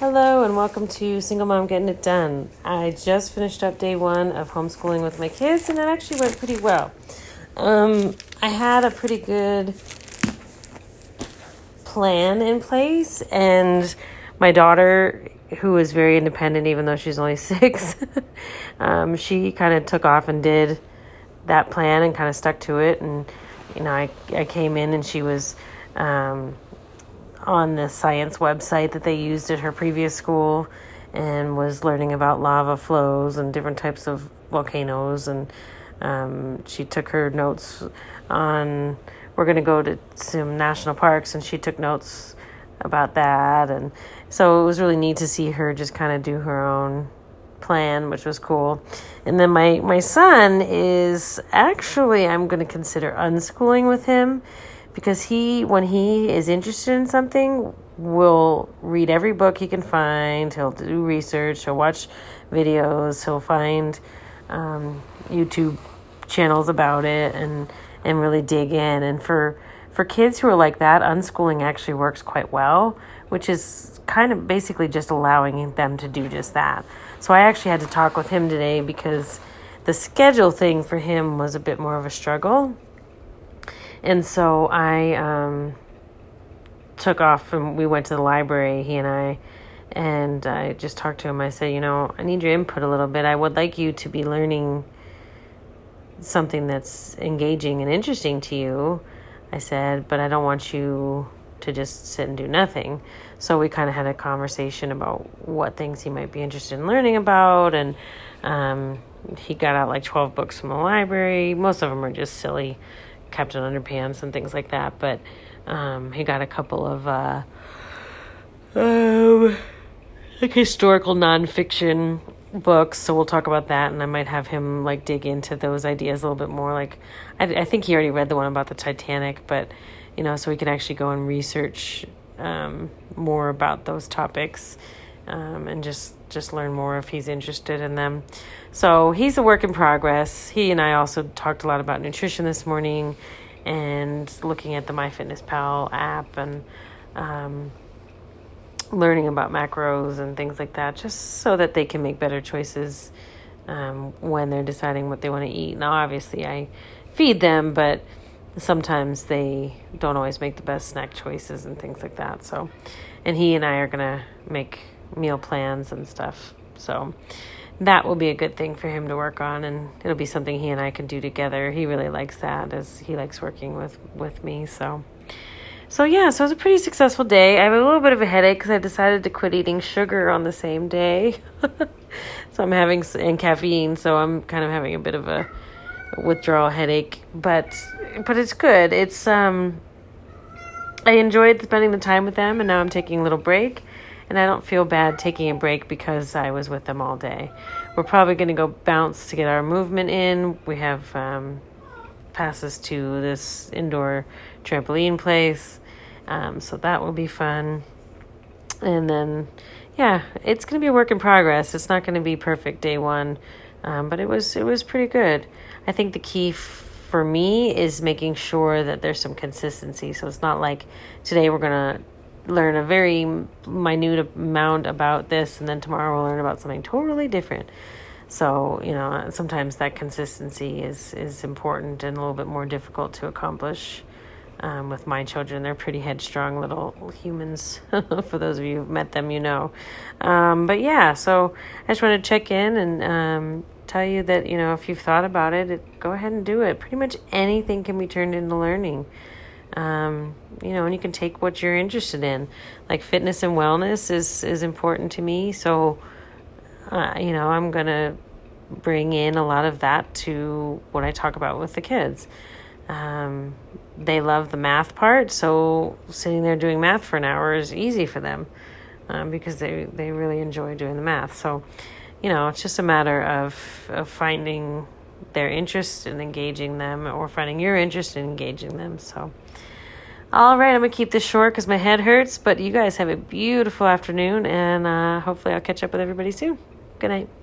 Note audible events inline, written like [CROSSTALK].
Hello and welcome to Single Mom Getting It Done. I just finished up day one of homeschooling with my kids and it actually went pretty well. Um, I had a pretty good plan in place, and my daughter, who is very independent even though she's only [LAUGHS] six, [LAUGHS] um, she kind of took off and did that plan and kind of stuck to it. And, you know, I, I came in and she was. Um, on the science website that they used at her previous school and was learning about lava flows and different types of volcanoes. And um, she took her notes on we're going to go to some national parks and she took notes about that. And so it was really neat to see her just kind of do her own plan which was cool. And then my my son is actually i'm going to consider unschooling with him because he when he is interested in something will read every book he can find. He'll do research. He'll watch videos. He'll find um, youtube channels about it and and really dig in. And for for kids who are like that unschooling actually works quite well which is kind of basically just allowing them to do just that. So i actually had to talk with him today because the schedule thing for him was a bit more of a struggle and so I um, took off and we went to the library, he and I, and I just talked to him. I said, You know, I need your input a little bit. I would like you to be learning something that's engaging and interesting to you. I said, But I don't want you to just sit and do nothing. So we kind of had a conversation about what things he might be interested in learning about. And um, he got out like 12 books from the library. Most of them are just silly Captain Underpants and things like that. But um, he got a couple of uh, um, like historical nonfiction books, so we'll talk about that, and I might have him like dig into those ideas a little bit more. Like, I, I think he already read the one about the Titanic, but you know, so we can actually go and research um, more about those topics um, and just just learn more if he's interested in them. So he's a work in progress. He and I also talked a lot about nutrition this morning and looking at the MyFitnessPal app and um, learning about macros and things like that, just so that they can make better choices um, when they're deciding what they want to eat. Now, obviously, I feed them, but sometimes they don't always make the best snack choices and things like that. So, and he and I are to make meal plans and stuff. So that will be a good thing for him to work on and it'll be something he and I can do together. He really likes that as he likes working with with me. So so yeah, so it was a pretty successful day. I have a little bit of a headache cuz I decided to quit eating sugar on the same day. [LAUGHS] so I'm having and caffeine, so I'm kind of having a bit of a withdrawal headache, but but it's good. It's um I enjoyed spending the time with them and now I'm taking a little break and I don't feel bad taking a break because I was with them all day. We're probably going to go bounce to get our movement in. We have um, passes to this indoor trampoline place, um, so that will be fun. And then, yeah, it's going to be a work in progress. It's not going to be perfect day one, um, but it was it was pretty good. I think the key. F- for me is making sure that there's some consistency. So it's not like today we're going to learn a very minute amount about this and then tomorrow we'll learn about something totally different. So you know sometimes that consistency is is important and a little bit more difficult to accomplish um, with my children. They're pretty headstrong little humans [LAUGHS] for those of you who've met them you know. Um, but yeah so i just want to check in and um, tell you that you know if you've thought about it, it go ahead and do it. Pretty much anything can be turned into learning um, you know, and you can take what you're interested in. Like fitness and wellness is is important to me, so uh, you know, I'm gonna bring in a lot of that to what I talk about with the kids. Um, they love the math part, so sitting there doing math for an hour is easy for them um, because they they really enjoy doing the math. So, you know, it's just a matter of of finding their interest in engaging them or finding your interest in engaging them. So, all right, I'm going to keep this short because my head hurts, but you guys have a beautiful afternoon, and uh, hopefully, I'll catch up with everybody soon. Good night.